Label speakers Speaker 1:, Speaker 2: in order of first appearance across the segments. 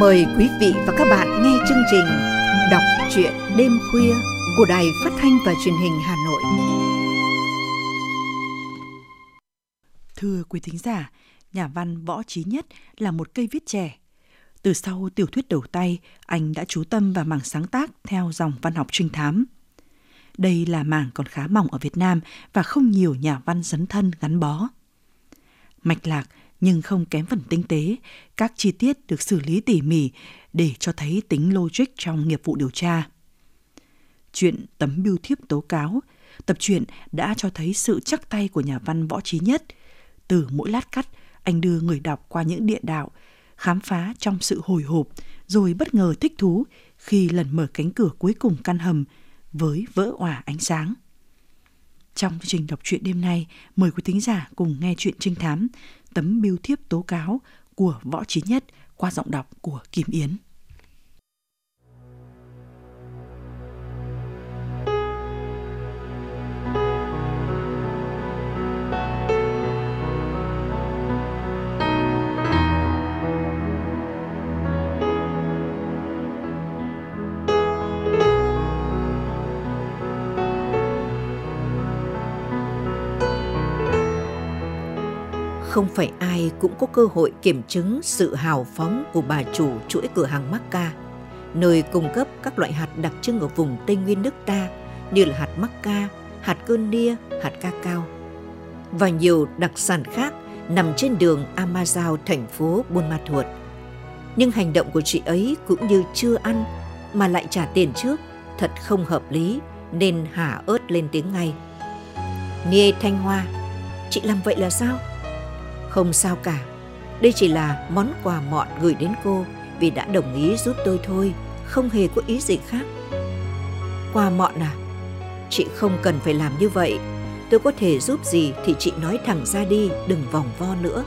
Speaker 1: Mời quý vị và các bạn nghe chương trình Đọc truyện đêm khuya của Đài Phát thanh và Truyền hình Hà Nội.
Speaker 2: Thưa quý thính giả, nhà văn Võ Trí Nhất là một cây viết trẻ. Từ sau tiểu thuyết đầu tay, anh đã chú tâm vào mảng sáng tác theo dòng văn học trinh thám. Đây là mảng còn khá mỏng ở Việt Nam và không nhiều nhà văn dấn thân gắn bó. Mạch lạc nhưng không kém phần tinh tế, các chi tiết được xử lý tỉ mỉ để cho thấy tính logic trong nghiệp vụ điều tra. Chuyện tấm bưu thiếp tố cáo, tập truyện đã cho thấy sự chắc tay của nhà văn võ trí nhất. Từ mỗi lát cắt, anh đưa người đọc qua những địa đạo, khám phá trong sự hồi hộp, rồi bất ngờ thích thú khi lần mở cánh cửa cuối cùng căn hầm với vỡ òa ánh sáng. Trong chương trình đọc truyện đêm nay, mời quý thính giả cùng nghe chuyện trinh thám tấm biêu thiếp tố cáo của Võ Trí Nhất qua giọng đọc của Kim Yến.
Speaker 1: Không phải ai cũng có cơ hội kiểm chứng sự hào phóng của bà chủ chuỗi cửa hàng Macca, nơi cung cấp các loại hạt đặc trưng ở vùng Tây Nguyên nước ta như là hạt Macca, hạt cơn nia, hạt ca cao và nhiều đặc sản khác nằm trên đường Amazao thành phố Buôn Ma Thuột. Nhưng hành động của chị ấy cũng như chưa ăn mà lại trả tiền trước, thật không hợp lý nên hả ớt lên tiếng ngay. Nia Thanh Hoa, chị làm vậy là sao? Không sao cả, đây chỉ là món quà mọn gửi đến cô vì đã đồng ý giúp tôi thôi, không hề có ý gì khác. Quà mọn à? Chị không cần phải làm như vậy. Tôi có thể giúp gì thì chị nói thẳng ra đi, đừng vòng vo nữa.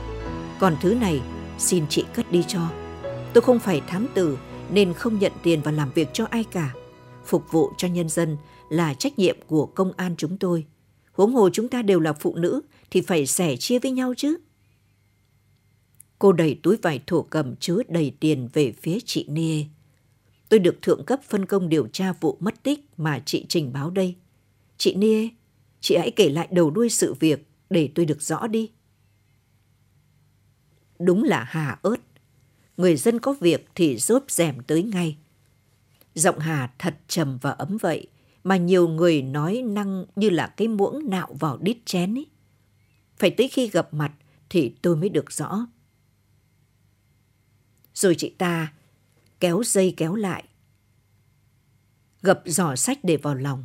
Speaker 1: Còn thứ này, xin chị cất đi cho. Tôi không phải thám tử nên không nhận tiền và làm việc cho ai cả. Phục vụ cho nhân dân là trách nhiệm của công an chúng tôi. Huống hồ chúng ta đều là phụ nữ thì phải sẻ chia với nhau chứ. Cô đẩy túi vải thổ cầm chứa đầy tiền về phía chị Nie. Tôi được thượng cấp phân công điều tra vụ mất tích mà chị trình báo đây. Chị Nie, chị hãy kể lại đầu đuôi sự việc để tôi được rõ đi. Đúng là Hà ớt. Người dân có việc thì rốp rèm tới ngay. Giọng Hà thật trầm và ấm vậy, mà nhiều người nói năng như là cái muỗng nạo vào đít chén ấy. Phải tới khi gặp mặt thì tôi mới được rõ. Rồi chị ta kéo dây kéo lại. Gập giỏ sách để vào lòng.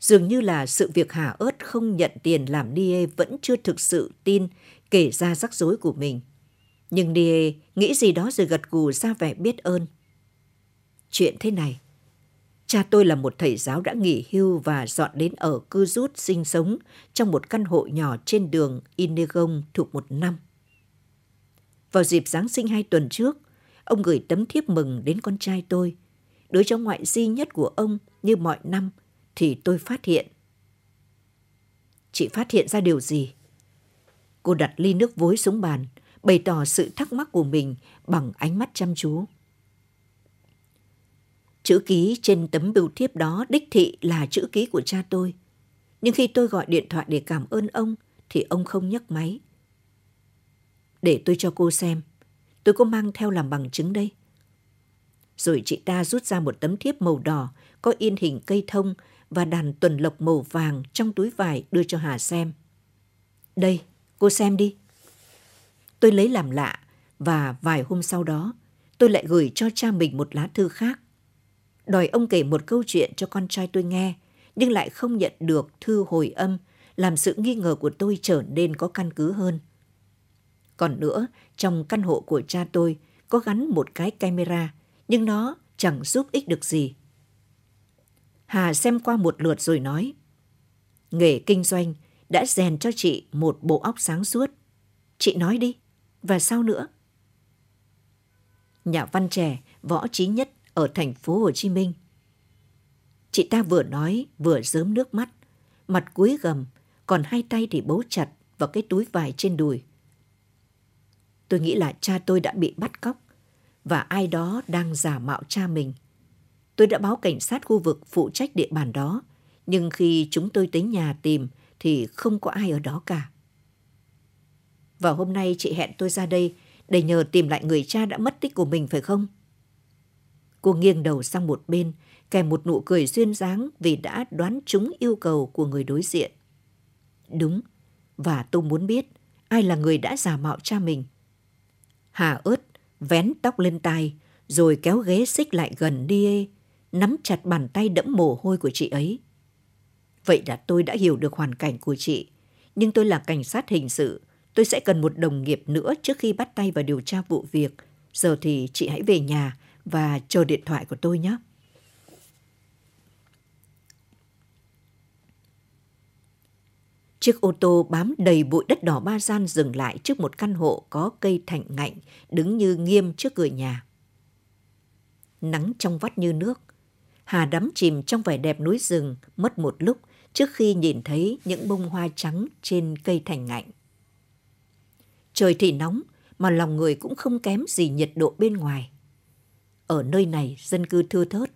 Speaker 1: Dường như là sự việc Hà ớt không nhận tiền làm Nie vẫn chưa thực sự tin kể ra rắc rối của mình. Nhưng Nie nghĩ gì đó rồi gật gù ra vẻ biết ơn. Chuyện thế này, cha tôi là một thầy giáo đã nghỉ hưu và dọn đến ở cư rút sinh sống trong một căn hộ nhỏ trên đường Inegong thuộc một năm. Vào dịp Giáng sinh hai tuần trước, ông gửi tấm thiếp mừng đến con trai tôi. Đứa cháu ngoại duy nhất của ông như mọi năm thì tôi phát hiện. Chị phát hiện ra điều gì? Cô đặt ly nước vối xuống bàn, bày tỏ sự thắc mắc của mình bằng ánh mắt chăm chú. Chữ ký trên tấm bưu thiếp đó đích thị là chữ ký của cha tôi. Nhưng khi tôi gọi điện thoại để cảm ơn ông thì ông không nhấc máy. Để tôi cho cô xem. Tôi có mang theo làm bằng chứng đây. Rồi chị ta rút ra một tấm thiếp màu đỏ có in hình cây thông và đàn tuần lộc màu vàng trong túi vải đưa cho Hà xem. Đây, cô xem đi. Tôi lấy làm lạ và vài hôm sau đó tôi lại gửi cho cha mình một lá thư khác. Đòi ông kể một câu chuyện cho con trai tôi nghe nhưng lại không nhận được thư hồi âm làm sự nghi ngờ của tôi trở nên có căn cứ hơn. Còn nữa, trong căn hộ của cha tôi có gắn một cái camera, nhưng nó chẳng giúp ích được gì. Hà xem qua một lượt rồi nói, nghề kinh doanh đã rèn cho chị một bộ óc sáng suốt. Chị nói đi, và sao nữa? Nhà văn trẻ Võ Trí Nhất ở thành phố Hồ Chí Minh. Chị ta vừa nói vừa rớm nước mắt, mặt cúi gầm, còn hai tay thì bấu chặt vào cái túi vải trên đùi. Tôi nghĩ là cha tôi đã bị bắt cóc và ai đó đang giả mạo cha mình. Tôi đã báo cảnh sát khu vực phụ trách địa bàn đó, nhưng khi chúng tôi tới nhà tìm thì không có ai ở đó cả. Và hôm nay chị hẹn tôi ra đây để nhờ tìm lại người cha đã mất tích của mình phải không? Cô nghiêng đầu sang một bên, kèm một nụ cười duyên dáng vì đã đoán trúng yêu cầu của người đối diện. Đúng, và tôi muốn biết ai là người đã giả mạo cha mình. Hà ớt vén tóc lên tai, rồi kéo ghế xích lại gần đi nắm chặt bàn tay đẫm mồ hôi của chị ấy. Vậy là tôi đã hiểu được hoàn cảnh của chị. Nhưng tôi là cảnh sát hình sự. Tôi sẽ cần một đồng nghiệp nữa trước khi bắt tay vào điều tra vụ việc. Giờ thì chị hãy về nhà và chờ điện thoại của tôi nhé. Chiếc ô tô bám đầy bụi đất đỏ ba gian dừng lại trước một căn hộ có cây thành ngạnh đứng như nghiêm trước cửa nhà. Nắng trong vắt như nước. Hà đắm chìm trong vẻ đẹp núi rừng mất một lúc trước khi nhìn thấy những bông hoa trắng trên cây thành ngạnh. Trời thì nóng mà lòng người cũng không kém gì nhiệt độ bên ngoài. Ở nơi này dân cư thưa thớt,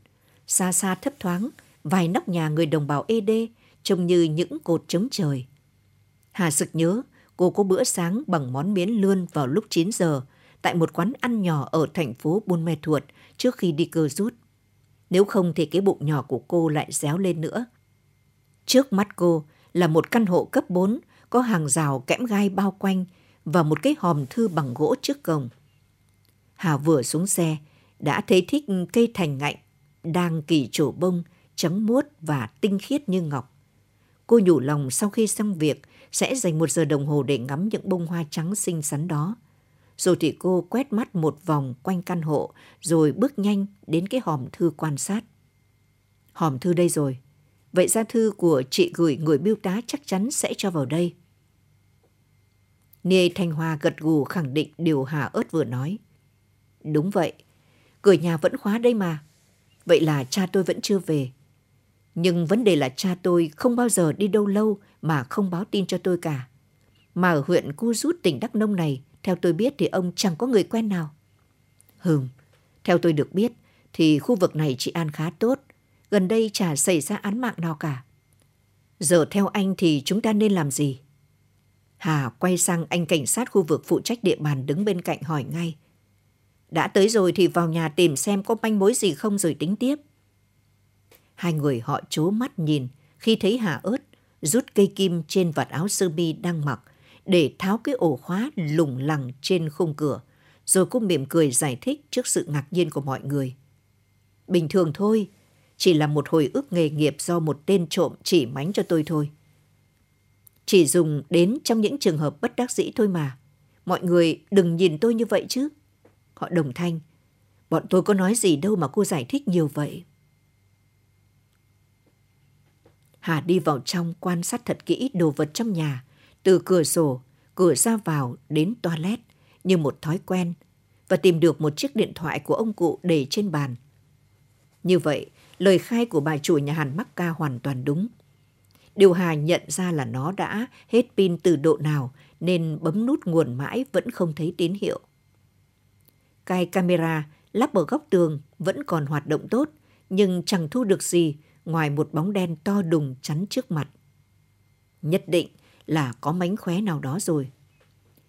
Speaker 1: xa xa thấp thoáng, vài nóc nhà người đồng bào ED trông như những cột trống trời. Hà sực nhớ cô có bữa sáng bằng món miến lươn vào lúc 9 giờ tại một quán ăn nhỏ ở thành phố Buôn Mê Thuột trước khi đi cơ rút. Nếu không thì cái bụng nhỏ của cô lại réo lên nữa. Trước mắt cô là một căn hộ cấp 4 có hàng rào kẽm gai bao quanh và một cái hòm thư bằng gỗ trước cổng. Hà vừa xuống xe, đã thấy thích cây thành ngạnh, đang kỳ trổ bông, trắng muốt và tinh khiết như ngọc. Cô nhủ lòng sau khi xong việc sẽ dành một giờ đồng hồ để ngắm những bông hoa trắng xinh xắn đó. Rồi thì cô quét mắt một vòng quanh căn hộ, rồi bước nhanh đến cái hòm thư quan sát. Hòm thư đây rồi. Vậy gia thư của chị gửi người biêu tá chắc chắn sẽ cho vào đây. nê Thanh Hoa gật gù khẳng định điều Hà ớt vừa nói. Đúng vậy, cửa nhà vẫn khóa đây mà. Vậy là cha tôi vẫn chưa về. Nhưng vấn đề là cha tôi không bao giờ đi đâu lâu mà không báo tin cho tôi cả. Mà ở huyện Cu Rút tỉnh Đắk Nông này, theo tôi biết thì ông chẳng có người quen nào. Hừm, theo tôi được biết thì khu vực này chị an khá tốt. Gần đây chả xảy ra án mạng nào cả. Giờ theo anh thì chúng ta nên làm gì? Hà quay sang anh cảnh sát khu vực phụ trách địa bàn đứng bên cạnh hỏi ngay. Đã tới rồi thì vào nhà tìm xem có manh mối gì không rồi tính tiếp. Hai người họ chố mắt nhìn khi thấy Hà ớt rút cây kim trên vạt áo sơ mi đang mặc để tháo cái ổ khóa lủng lẳng trên khung cửa. Rồi cô mỉm cười giải thích trước sự ngạc nhiên của mọi người. Bình thường thôi, chỉ là một hồi ức nghề nghiệp do một tên trộm chỉ mánh cho tôi thôi. Chỉ dùng đến trong những trường hợp bất đắc dĩ thôi mà. Mọi người đừng nhìn tôi như vậy chứ. Họ đồng thanh. Bọn tôi có nói gì đâu mà cô giải thích nhiều vậy. Hà đi vào trong quan sát thật kỹ đồ vật trong nhà, từ cửa sổ, cửa ra vào đến toilet như một thói quen và tìm được một chiếc điện thoại của ông cụ để trên bàn. Như vậy, lời khai của bà chủ nhà hàng Macca hoàn toàn đúng. Điều Hà nhận ra là nó đã hết pin từ độ nào nên bấm nút nguồn mãi vẫn không thấy tín hiệu. Cái camera lắp ở góc tường vẫn còn hoạt động tốt nhưng chẳng thu được gì ngoài một bóng đen to đùng chắn trước mặt. Nhất định là có mánh khóe nào đó rồi.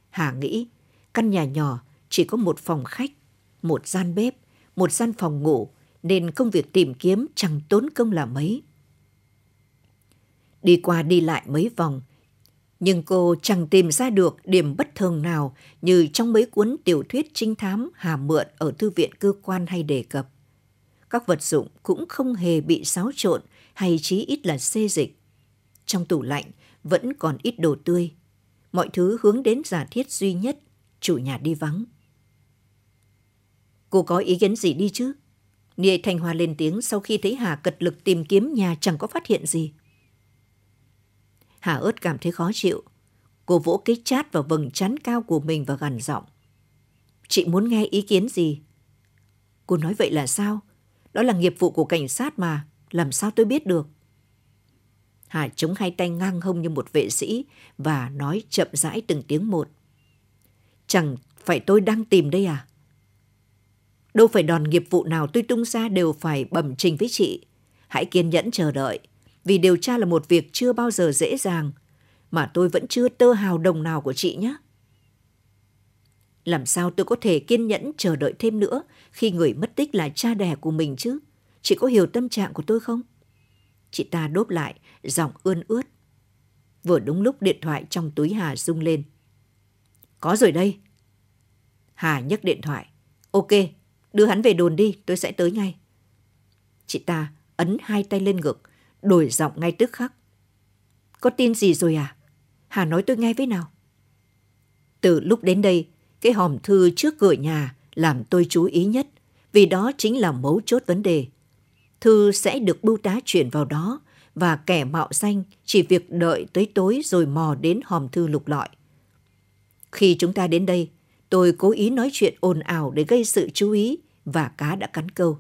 Speaker 1: Hà nghĩ căn nhà nhỏ chỉ có một phòng khách, một gian bếp, một gian phòng ngủ nên công việc tìm kiếm chẳng tốn công là mấy. Đi qua đi lại mấy vòng, nhưng cô chẳng tìm ra được điểm bất thường nào như trong mấy cuốn tiểu thuyết trinh thám Hà Mượn ở thư viện cơ quan hay đề cập. Các vật dụng cũng không hề bị xáo trộn hay chí ít là xê dịch. Trong tủ lạnh vẫn còn ít đồ tươi. Mọi thứ hướng đến giả thiết duy nhất, chủ nhà đi vắng. Cô có ý kiến gì đi chứ? Nia Thanh Hoa lên tiếng sau khi thấy Hà cật lực tìm kiếm nhà chẳng có phát hiện gì. Hà ớt cảm thấy khó chịu. Cô vỗ cái chát vào vầng trán cao của mình và gằn giọng. Chị muốn nghe ý kiến gì? Cô nói vậy là sao? Đó là nghiệp vụ của cảnh sát mà, làm sao tôi biết được? Hà chống hai tay ngang hông như một vệ sĩ và nói chậm rãi từng tiếng một. Chẳng phải tôi đang tìm đây à? Đâu phải đòn nghiệp vụ nào tôi tung ra đều phải bẩm trình với chị. Hãy kiên nhẫn chờ đợi, vì điều tra là một việc chưa bao giờ dễ dàng, mà tôi vẫn chưa tơ hào đồng nào của chị nhé. Làm sao tôi có thể kiên nhẫn chờ đợi thêm nữa khi người mất tích là cha đẻ của mình chứ? Chị có hiểu tâm trạng của tôi không? Chị ta đốt lại, giọng ươn ướt. Vừa đúng lúc điện thoại trong túi Hà rung lên. Có rồi đây. Hà nhấc điện thoại. Ok, đưa hắn về đồn đi, tôi sẽ tới ngay. Chị ta ấn hai tay lên ngực, đổi giọng ngay tức khắc. Có tin gì rồi à? Hà nói tôi nghe với nào. Từ lúc đến đây, cái hòm thư trước cửa nhà làm tôi chú ý nhất, vì đó chính là mấu chốt vấn đề. Thư sẽ được bưu tá chuyển vào đó và kẻ mạo danh chỉ việc đợi tới tối rồi mò đến hòm thư lục lọi. Khi chúng ta đến đây, tôi cố ý nói chuyện ồn ào để gây sự chú ý và cá đã cắn câu.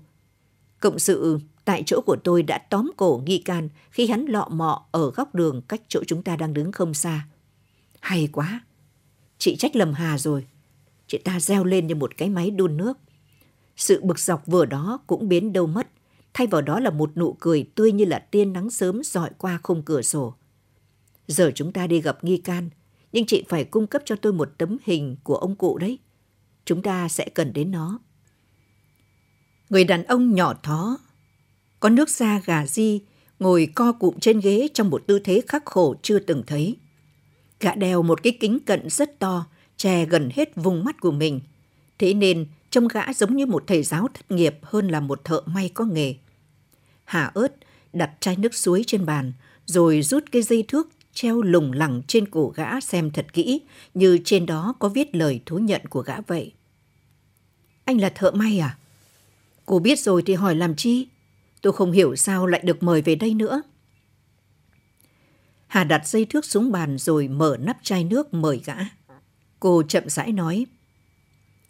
Speaker 1: Cộng sự tại chỗ của tôi đã tóm cổ nghi can khi hắn lọ mọ ở góc đường cách chỗ chúng ta đang đứng không xa. Hay quá! Chị trách lầm Hà rồi. Chị ta reo lên như một cái máy đun nước. Sự bực dọc vừa đó cũng biến đâu mất. Thay vào đó là một nụ cười tươi như là tiên nắng sớm dọi qua khung cửa sổ. Giờ chúng ta đi gặp nghi can, nhưng chị phải cung cấp cho tôi một tấm hình của ông cụ đấy. Chúng ta sẽ cần đến nó. Người đàn ông nhỏ thó, có nước da gà di, ngồi co cụm trên ghế trong một tư thế khắc khổ chưa từng thấy. Gã đeo một cái kính cận rất to, che gần hết vùng mắt của mình. Thế nên trông gã giống như một thầy giáo thất nghiệp hơn là một thợ may có nghề. Hà ớt đặt chai nước suối trên bàn, rồi rút cái dây thước treo lủng lẳng trên cổ gã xem thật kỹ, như trên đó có viết lời thú nhận của gã vậy. Anh là thợ may à? Cô biết rồi thì hỏi làm chi? Tôi không hiểu sao lại được mời về đây nữa. Hà đặt dây thước xuống bàn rồi mở nắp chai nước mời gã. Cô chậm rãi nói.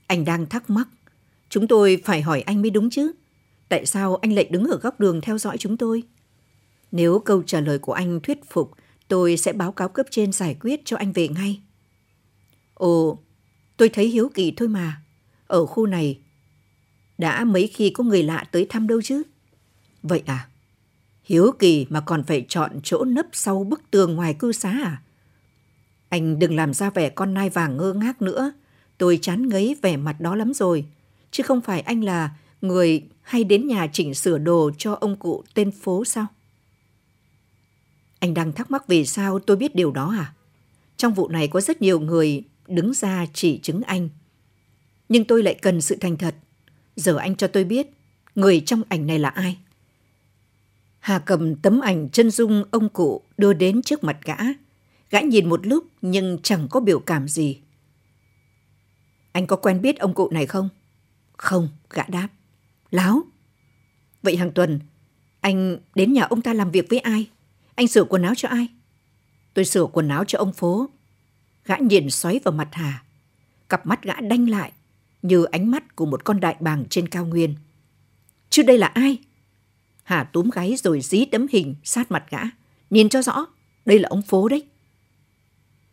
Speaker 1: Anh đang thắc mắc. Chúng tôi phải hỏi anh mới đúng chứ. Tại sao anh lại đứng ở góc đường theo dõi chúng tôi? Nếu câu trả lời của anh thuyết phục, tôi sẽ báo cáo cấp trên giải quyết cho anh về ngay. Ồ, tôi thấy hiếu kỳ thôi mà. Ở khu này, đã mấy khi có người lạ tới thăm đâu chứ? Vậy à? Hiếu kỳ mà còn phải chọn chỗ nấp sau bức tường ngoài cư xá à? Anh đừng làm ra vẻ con nai vàng ngơ ngác nữa. Tôi chán ngấy vẻ mặt đó lắm rồi. Chứ không phải anh là người hay đến nhà chỉnh sửa đồ cho ông cụ tên phố sao? Anh đang thắc mắc vì sao tôi biết điều đó à? Trong vụ này có rất nhiều người đứng ra chỉ chứng anh. Nhưng tôi lại cần sự thành thật. Giờ anh cho tôi biết, người trong ảnh này là ai? Hà cầm tấm ảnh chân dung ông cụ đưa đến trước mặt gã. Gã nhìn một lúc nhưng chẳng có biểu cảm gì. Anh có quen biết ông cụ này không? Không, gã đáp. Láo. Vậy hàng tuần, anh đến nhà ông ta làm việc với ai? Anh sửa quần áo cho ai? Tôi sửa quần áo cho ông phố. Gã nhìn xoáy vào mặt Hà. Cặp mắt gã đanh lại như ánh mắt của một con đại bàng trên cao nguyên. Chứ đây là ai? Hà túm gáy rồi dí tấm hình sát mặt gã. Nhìn cho rõ, đây là ông phố đấy.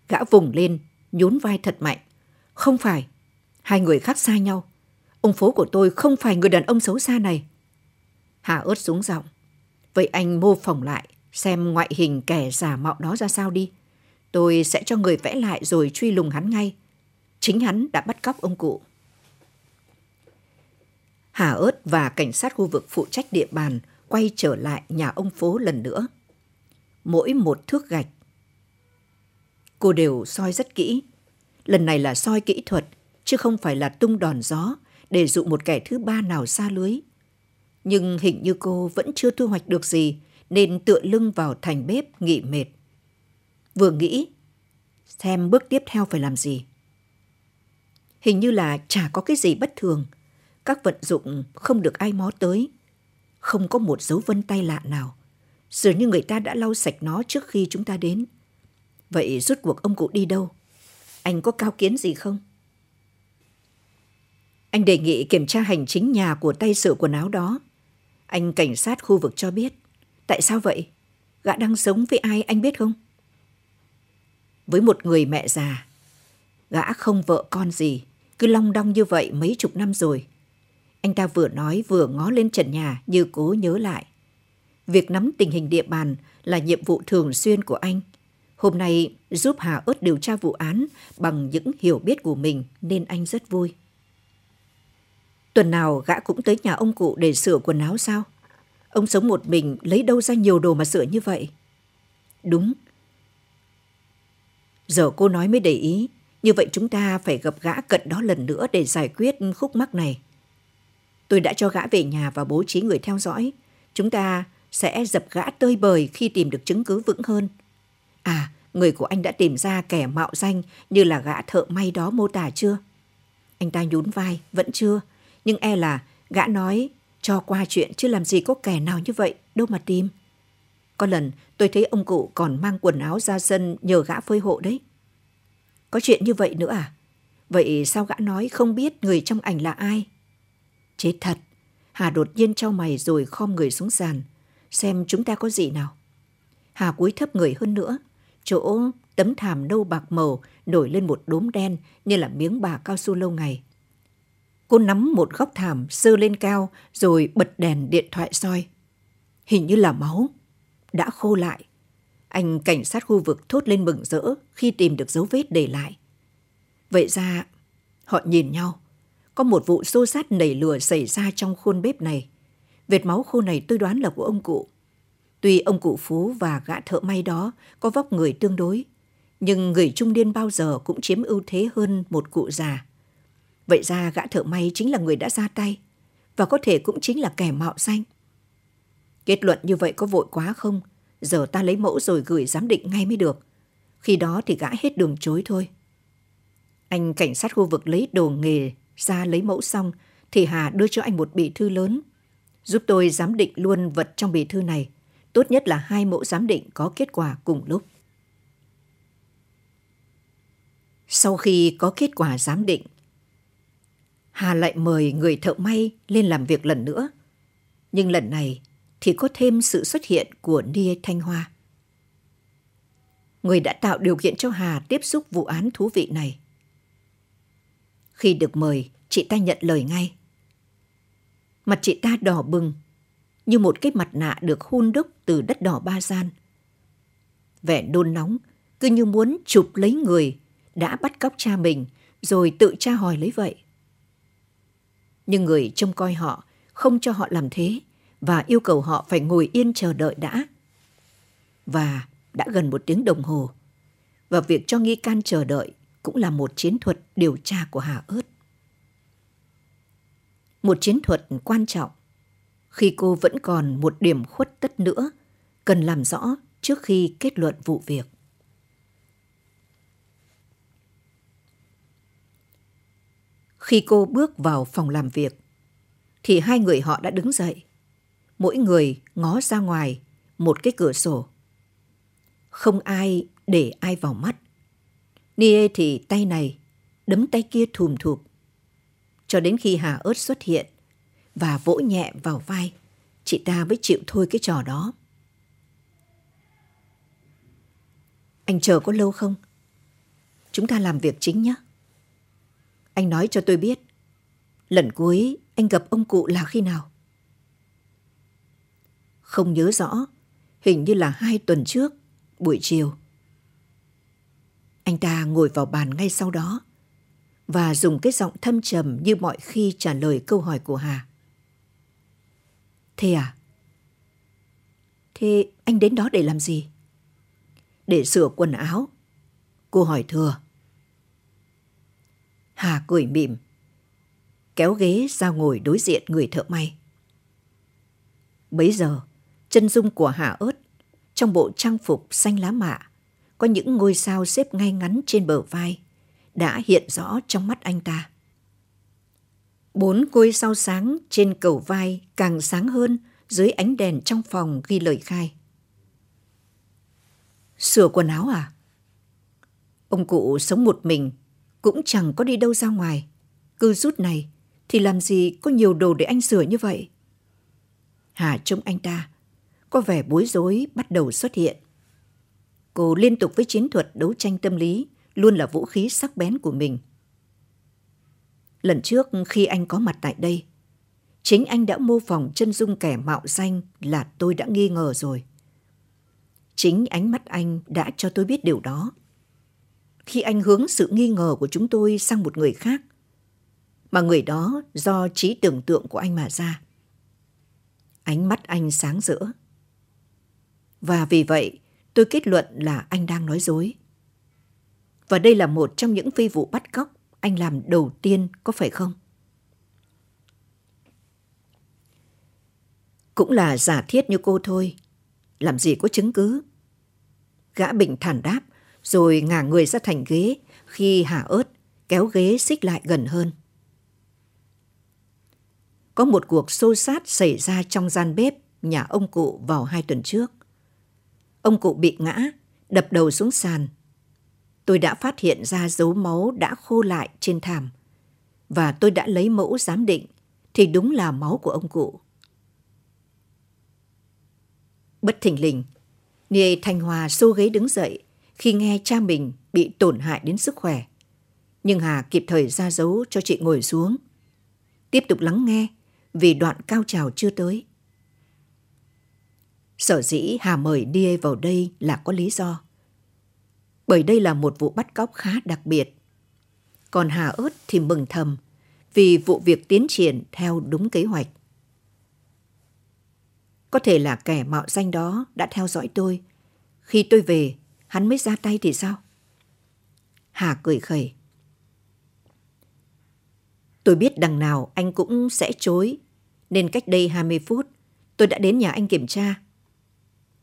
Speaker 1: Gã vùng lên, nhún vai thật mạnh. Không phải, hai người khác xa nhau. Ông phố của tôi không phải người đàn ông xấu xa này. Hà ớt xuống giọng. Vậy anh mô phỏng lại, xem ngoại hình kẻ giả mạo đó ra sao đi. Tôi sẽ cho người vẽ lại rồi truy lùng hắn ngay. Chính hắn đã bắt cóc ông cụ. Hà ớt và cảnh sát khu vực phụ trách địa bàn quay trở lại nhà ông phố lần nữa. Mỗi một thước gạch. Cô đều soi rất kỹ. Lần này là soi kỹ thuật, chứ không phải là tung đòn gió để dụ một kẻ thứ ba nào xa lưới. Nhưng hình như cô vẫn chưa thu hoạch được gì nên tựa lưng vào thành bếp nghỉ mệt. Vừa nghĩ, xem bước tiếp theo phải làm gì. Hình như là chả có cái gì bất thường. Các vận dụng không được ai mó tới không có một dấu vân tay lạ nào. Dường như người ta đã lau sạch nó trước khi chúng ta đến. Vậy rút cuộc ông cụ đi đâu? Anh có cao kiến gì không? Anh đề nghị kiểm tra hành chính nhà của tay sửa quần áo đó. Anh cảnh sát khu vực cho biết. Tại sao vậy? Gã đang sống với ai anh biết không? Với một người mẹ già, gã không vợ con gì, cứ long đong như vậy mấy chục năm rồi. Anh ta vừa nói vừa ngó lên trần nhà như cố nhớ lại. Việc nắm tình hình địa bàn là nhiệm vụ thường xuyên của anh. Hôm nay giúp Hà ớt điều tra vụ án bằng những hiểu biết của mình nên anh rất vui. Tuần nào gã cũng tới nhà ông cụ để sửa quần áo sao? Ông sống một mình lấy đâu ra nhiều đồ mà sửa như vậy? Đúng. Giờ cô nói mới để ý, như vậy chúng ta phải gặp gã cận đó lần nữa để giải quyết khúc mắc này. Tôi đã cho gã về nhà và bố trí người theo dõi. Chúng ta sẽ dập gã tơi bời khi tìm được chứng cứ vững hơn. À, người của anh đã tìm ra kẻ mạo danh như là gã thợ may đó mô tả chưa? Anh ta nhún vai, vẫn chưa. Nhưng e là gã nói cho qua chuyện chứ làm gì có kẻ nào như vậy, đâu mà tìm. Có lần tôi thấy ông cụ còn mang quần áo ra sân nhờ gã phơi hộ đấy. Có chuyện như vậy nữa à? Vậy sao gã nói không biết người trong ảnh là ai? Chết thật. Hà đột nhiên trao mày rồi khom người xuống sàn. Xem chúng ta có gì nào. Hà cúi thấp người hơn nữa. Chỗ tấm thảm nâu bạc màu nổi lên một đốm đen như là miếng bà cao su lâu ngày. Cô nắm một góc thảm sơ lên cao rồi bật đèn điện thoại soi. Hình như là máu. Đã khô lại. Anh cảnh sát khu vực thốt lên mừng rỡ khi tìm được dấu vết để lại. Vậy ra, họ nhìn nhau. Có một vụ xô sát nảy lửa xảy ra trong khuôn bếp này. Vệt máu khô này tôi đoán là của ông cụ. Tuy ông cụ Phú và gã thợ may đó có vóc người tương đối, nhưng người trung niên bao giờ cũng chiếm ưu thế hơn một cụ già. Vậy ra gã thợ may chính là người đã ra tay, và có thể cũng chính là kẻ mạo danh. Kết luận như vậy có vội quá không? Giờ ta lấy mẫu rồi gửi giám định ngay mới được. Khi đó thì gã hết đường chối thôi. Anh cảnh sát khu vực lấy đồ nghề ra lấy mẫu xong thì Hà đưa cho anh một bì thư lớn. Giúp tôi giám định luôn vật trong bì thư này. Tốt nhất là hai mẫu giám định có kết quả cùng lúc. Sau khi có kết quả giám định, Hà lại mời người thợ may lên làm việc lần nữa. Nhưng lần này thì có thêm sự xuất hiện của Nia Thanh Hoa. Người đã tạo điều kiện cho Hà tiếp xúc vụ án thú vị này. Khi được mời, chị ta nhận lời ngay. Mặt chị ta đỏ bừng, như một cái mặt nạ được hun đúc từ đất đỏ ba gian. Vẻ đôn nóng, cứ như muốn chụp lấy người đã bắt cóc cha mình rồi tự tra hỏi lấy vậy. Nhưng người trông coi họ không cho họ làm thế và yêu cầu họ phải ngồi yên chờ đợi đã. Và đã gần một tiếng đồng hồ. Và việc cho nghi can chờ đợi cũng là một chiến thuật điều tra của Hà ớt. Một chiến thuật quan trọng khi cô vẫn còn một điểm khuất tất nữa cần làm rõ trước khi kết luận vụ việc. Khi cô bước vào phòng làm việc, thì hai người họ đã đứng dậy. Mỗi người ngó ra ngoài một cái cửa sổ. Không ai để ai vào mắt. Nie thì tay này, đấm tay kia thùm thụp. Cho đến khi Hà ớt xuất hiện và vỗ nhẹ vào vai, chị ta mới chịu thôi cái trò đó. Anh chờ có lâu không? Chúng ta làm việc chính nhé. Anh nói cho tôi biết, lần cuối anh gặp ông cụ là khi nào? Không nhớ rõ, hình như là hai tuần trước, buổi chiều. Anh ta ngồi vào bàn ngay sau đó và dùng cái giọng thâm trầm như mọi khi trả lời câu hỏi của Hà. Thế à? Thế anh đến đó để làm gì? Để sửa quần áo. Cô hỏi thừa. Hà cười mỉm, kéo ghế ra ngồi đối diện người thợ may. Bấy giờ, chân dung của Hà ớt trong bộ trang phục xanh lá mạ có những ngôi sao xếp ngay ngắn trên bờ vai đã hiện rõ trong mắt anh ta. Bốn côi sao sáng trên cầu vai càng sáng hơn dưới ánh đèn trong phòng ghi lời khai. Sửa quần áo à? Ông cụ sống một mình, cũng chẳng có đi đâu ra ngoài. Cứ rút này, thì làm gì có nhiều đồ để anh sửa như vậy? Hà trông anh ta, có vẻ bối rối bắt đầu xuất hiện. Cô liên tục với chiến thuật đấu tranh tâm lý, luôn là vũ khí sắc bén của mình. Lần trước khi anh có mặt tại đây, Chính anh đã mô phỏng chân dung kẻ mạo danh là tôi đã nghi ngờ rồi. Chính ánh mắt anh đã cho tôi biết điều đó. Khi anh hướng sự nghi ngờ của chúng tôi sang một người khác, mà người đó do trí tưởng tượng của anh mà ra. Ánh mắt anh sáng rỡ. Và vì vậy, tôi kết luận là anh đang nói dối. Và đây là một trong những phi vụ bắt cóc anh làm đầu tiên, có phải không? Cũng là giả thiết như cô thôi. Làm gì có chứng cứ. Gã bình thản đáp, rồi ngả người ra thành ghế khi hạ ớt kéo ghế xích lại gần hơn. Có một cuộc xô sát xảy ra trong gian bếp nhà ông cụ vào hai tuần trước. Ông cụ bị ngã, đập đầu xuống sàn. Tôi đã phát hiện ra dấu máu đã khô lại trên thảm và tôi đã lấy mẫu giám định thì đúng là máu của ông cụ. Bất thình lình, Nia Thanh Hòa xô ghế đứng dậy khi nghe cha mình bị tổn hại đến sức khỏe. Nhưng Hà kịp thời ra dấu cho chị ngồi xuống. Tiếp tục lắng nghe vì đoạn cao trào chưa tới. Sở dĩ Hà mời Nia vào đây là có lý do. Bởi đây là một vụ bắt cóc khá đặc biệt. Còn Hà ớt thì mừng thầm vì vụ việc tiến triển theo đúng kế hoạch. Có thể là kẻ mạo danh đó đã theo dõi tôi. Khi tôi về, hắn mới ra tay thì sao? Hà cười khẩy. Tôi biết đằng nào anh cũng sẽ chối, nên cách đây 20 phút tôi đã đến nhà anh kiểm tra.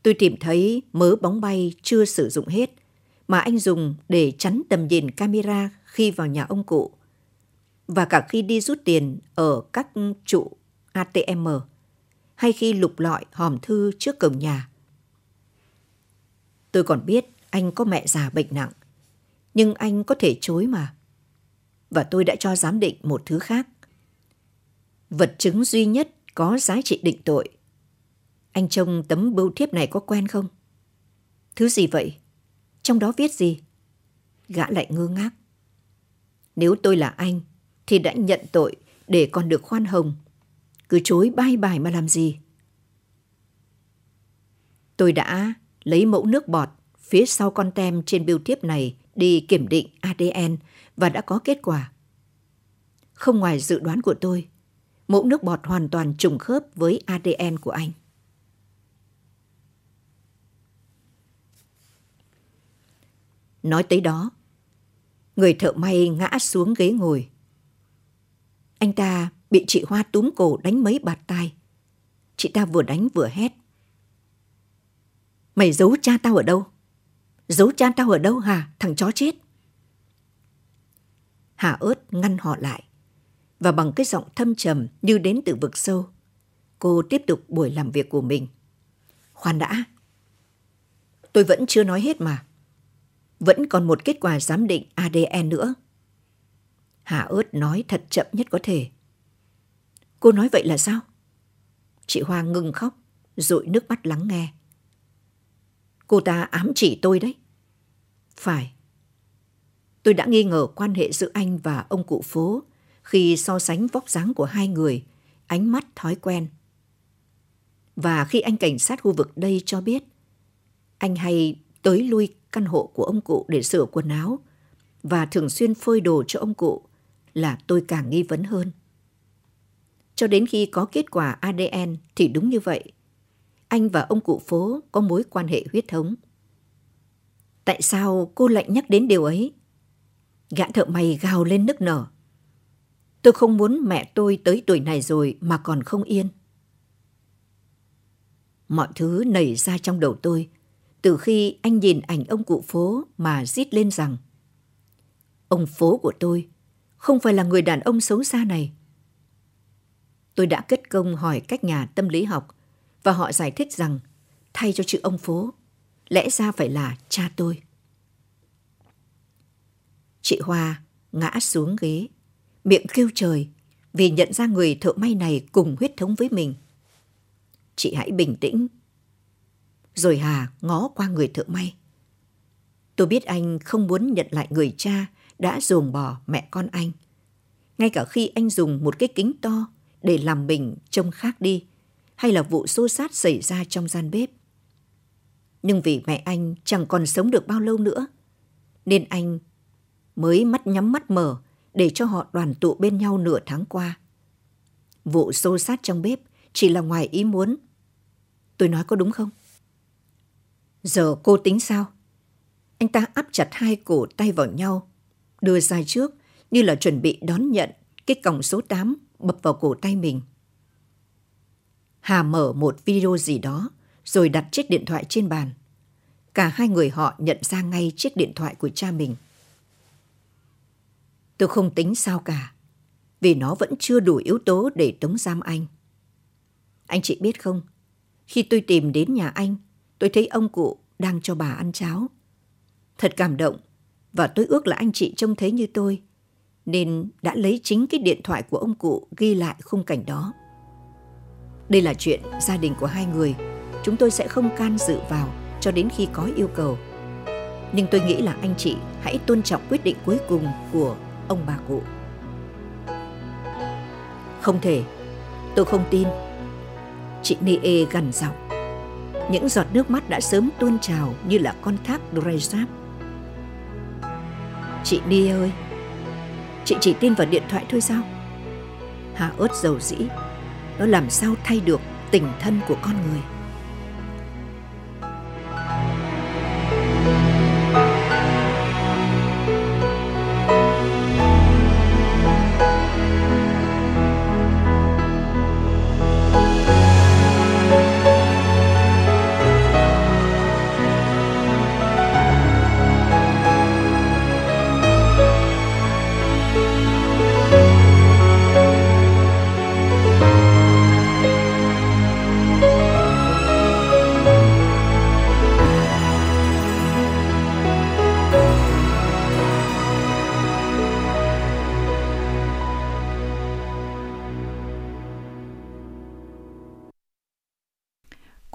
Speaker 1: Tôi tìm thấy mớ bóng bay chưa sử dụng hết mà anh dùng để chắn tầm nhìn camera khi vào nhà ông cụ và cả khi đi rút tiền ở các trụ ATM hay khi lục lọi hòm thư trước cổng nhà. Tôi còn biết anh có mẹ già bệnh nặng, nhưng anh có thể chối mà. Và tôi đã cho giám định một thứ khác. Vật chứng duy nhất có giá trị định tội. Anh trông tấm bưu thiếp này có quen không? Thứ gì vậy? Trong đó viết gì? Gã lại ngơ ngác. Nếu tôi là anh, thì đã nhận tội để còn được khoan hồng cứ chối bay bài mà làm gì. Tôi đã lấy mẫu nước bọt phía sau con tem trên bưu thiếp này đi kiểm định ADN và đã có kết quả. Không ngoài dự đoán của tôi, mẫu nước bọt hoàn toàn trùng khớp với ADN của anh. Nói tới đó, người thợ may ngã xuống ghế ngồi. Anh ta bị chị Hoa túm cổ đánh mấy bạt tai. Chị ta vừa đánh vừa hét. Mày giấu cha tao ở đâu? Giấu cha tao ở đâu hả, thằng chó chết? Hà ớt ngăn họ lại và bằng cái giọng thâm trầm như đến từ vực sâu, cô tiếp tục buổi làm việc của mình. Khoan đã. Tôi vẫn chưa nói hết mà. Vẫn còn một kết quả giám định ADN nữa. Hà ớt nói thật chậm nhất có thể. Cô nói vậy là sao? Chị Hoa ngừng khóc, rụi nước mắt lắng nghe. Cô ta ám chỉ tôi đấy. Phải. Tôi đã nghi ngờ quan hệ giữa anh và ông cụ phố khi so sánh vóc dáng của hai người, ánh mắt thói quen. Và khi anh cảnh sát khu vực đây cho biết, anh hay tới lui căn hộ của ông cụ để sửa quần áo và thường xuyên phơi đồ cho ông cụ là tôi càng nghi vấn hơn. Cho đến khi có kết quả ADN thì đúng như vậy. Anh và ông cụ phố có mối quan hệ huyết thống. Tại sao cô lại nhắc đến điều ấy? Gã thợ mày gào lên nức nở. Tôi không muốn mẹ tôi tới tuổi này rồi mà còn không yên. Mọi thứ nảy ra trong đầu tôi từ khi anh nhìn ảnh ông cụ phố mà rít lên rằng ông phố của tôi không phải là người đàn ông xấu xa này. Tôi đã kết công hỏi các nhà tâm lý học và họ giải thích rằng thay cho chữ ông phố, lẽ ra phải là cha tôi. Chị Hoa ngã xuống ghế, miệng kêu trời vì nhận ra người thợ may này cùng huyết thống với mình. Chị hãy bình tĩnh. Rồi Hà ngó qua người thợ may. Tôi biết anh không muốn nhận lại người cha đã dồn bỏ mẹ con anh. Ngay cả khi anh dùng một cái kính to để làm mình trông khác đi, hay là vụ xô sát xảy ra trong gian bếp. Nhưng vì mẹ anh chẳng còn sống được bao lâu nữa, nên anh mới mắt nhắm mắt mở để cho họ đoàn tụ bên nhau nửa tháng qua. Vụ xô sát trong bếp chỉ là ngoài ý muốn. Tôi nói có đúng không? Giờ cô tính sao? Anh ta áp chặt hai cổ tay vào nhau, đưa ra trước như là chuẩn bị đón nhận cái còng số 8 bập vào cổ tay mình. Hà mở một video gì đó rồi đặt chiếc điện thoại trên bàn. Cả hai người họ nhận ra ngay chiếc điện thoại của cha mình. Tôi không tính sao cả, vì nó vẫn chưa đủ yếu tố để tống giam anh. Anh chị biết không, khi tôi tìm đến nhà anh, tôi thấy ông cụ đang cho bà ăn cháo. Thật cảm động, và tôi ước là anh chị trông thấy như tôi, nên đã lấy chính cái điện thoại của ông cụ ghi lại khung cảnh đó. Đây là chuyện gia đình của hai người, chúng tôi sẽ không can dự vào cho đến khi có yêu cầu. Nhưng tôi nghĩ là anh chị hãy tôn trọng quyết định cuối cùng của ông bà cụ. Không thể, tôi không tin. Chị nê gằn giọng. Những giọt nước mắt đã sớm tuôn trào như là con thác Dreyzap. Chị đi ơi, chị chỉ tin vào điện thoại thôi sao? Hà ớt dầu dĩ, nó làm sao thay được tình thân của con người?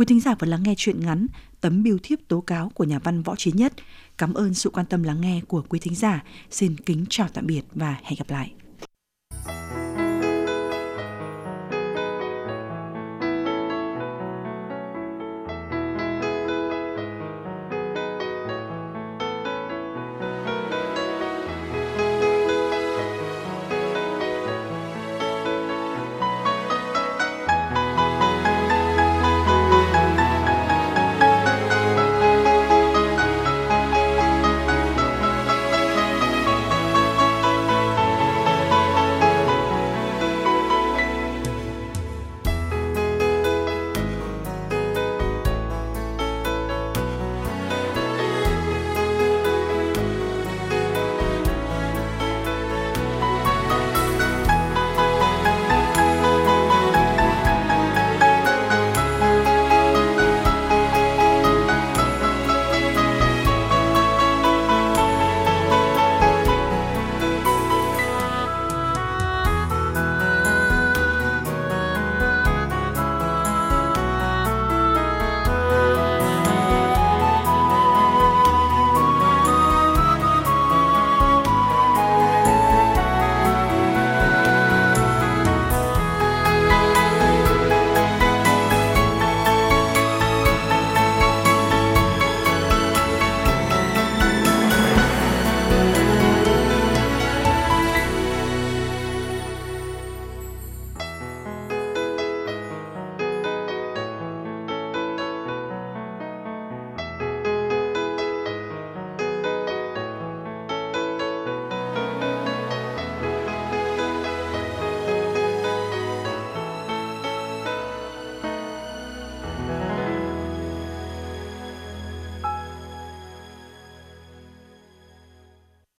Speaker 2: Thính giả vừa lắng nghe chuyện ngắn Tấm biêu thiếp tố cáo của nhà văn Võ Trí Nhất. Cảm ơn sự quan tâm lắng nghe của quý thính giả. Xin kính chào tạm biệt và hẹn gặp lại.